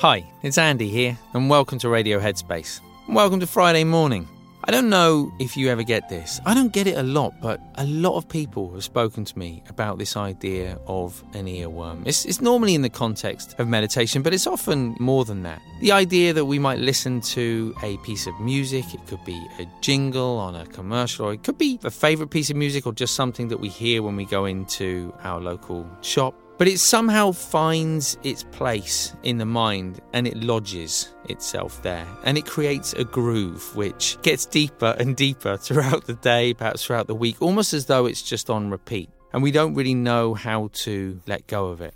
Hi, it's Andy here, and welcome to Radio Headspace. Welcome to Friday morning. I don't know if you ever get this. I don't get it a lot, but a lot of people have spoken to me about this idea of an earworm. It's, it's normally in the context of meditation, but it's often more than that. The idea that we might listen to a piece of music, it could be a jingle on a commercial, or it could be a favorite piece of music, or just something that we hear when we go into our local shop but it somehow finds its place in the mind and it lodges itself there. And it creates a groove which gets deeper and deeper throughout the day, perhaps throughout the week, almost as though it's just on repeat. And we don't really know how to let go of it.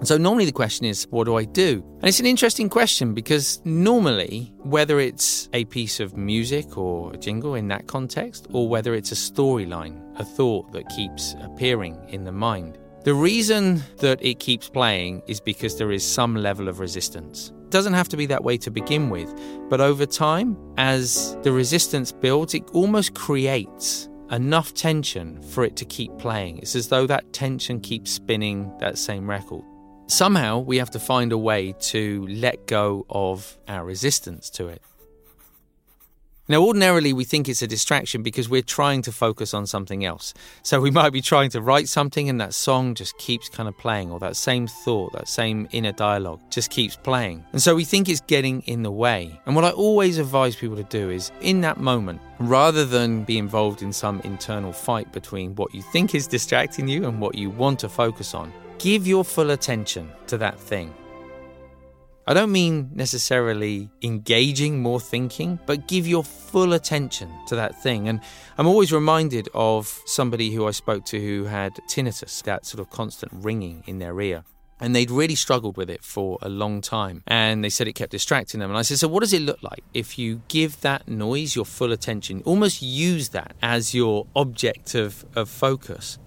And so normally the question is, what do I do? And it's an interesting question because normally, whether it's a piece of music or a jingle in that context, or whether it's a storyline, a thought that keeps appearing in the mind, the reason that it keeps playing is because there is some level of resistance. It doesn't have to be that way to begin with, but over time, as the resistance builds, it almost creates enough tension for it to keep playing. It's as though that tension keeps spinning that same record. Somehow, we have to find a way to let go of our resistance to it. Now, ordinarily, we think it's a distraction because we're trying to focus on something else. So we might be trying to write something, and that song just keeps kind of playing, or that same thought, that same inner dialogue just keeps playing. And so we think it's getting in the way. And what I always advise people to do is, in that moment, rather than be involved in some internal fight between what you think is distracting you and what you want to focus on, give your full attention to that thing. I don't mean necessarily engaging more thinking, but give your full attention to that thing. And I'm always reminded of somebody who I spoke to who had tinnitus, that sort of constant ringing in their ear. And they'd really struggled with it for a long time. And they said it kept distracting them. And I said, So, what does it look like if you give that noise your full attention? Almost use that as your object of, of focus.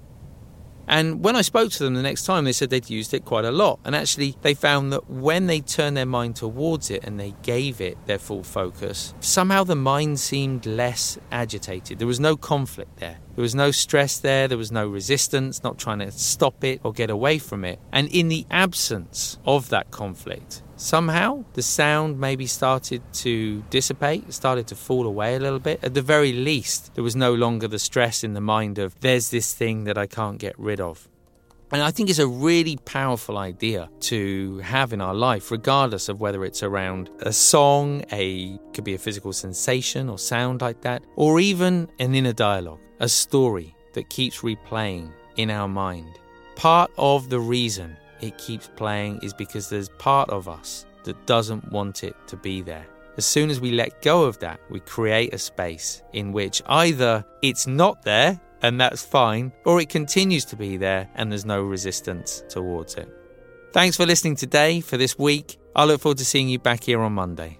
And when I spoke to them the next time, they said they'd used it quite a lot. And actually, they found that when they turned their mind towards it and they gave it their full focus, somehow the mind seemed less agitated. There was no conflict there. There was no stress there. There was no resistance, not trying to stop it or get away from it. And in the absence of that conflict, somehow the sound maybe started to dissipate, started to fall away a little bit. At the very least, there was no longer the stress in the mind of there's this thing that I can't get rid of. And I think it's a really powerful idea to have in our life, regardless of whether it's around a song, a could be a physical sensation or sound like that, or even an inner dialogue, a story that keeps replaying in our mind. Part of the reason it keeps playing is because there's part of us that doesn't want it to be there. As soon as we let go of that, we create a space in which either it's not there and that's fine, or it continues to be there and there's no resistance towards it. Thanks for listening today, for this week. I look forward to seeing you back here on Monday.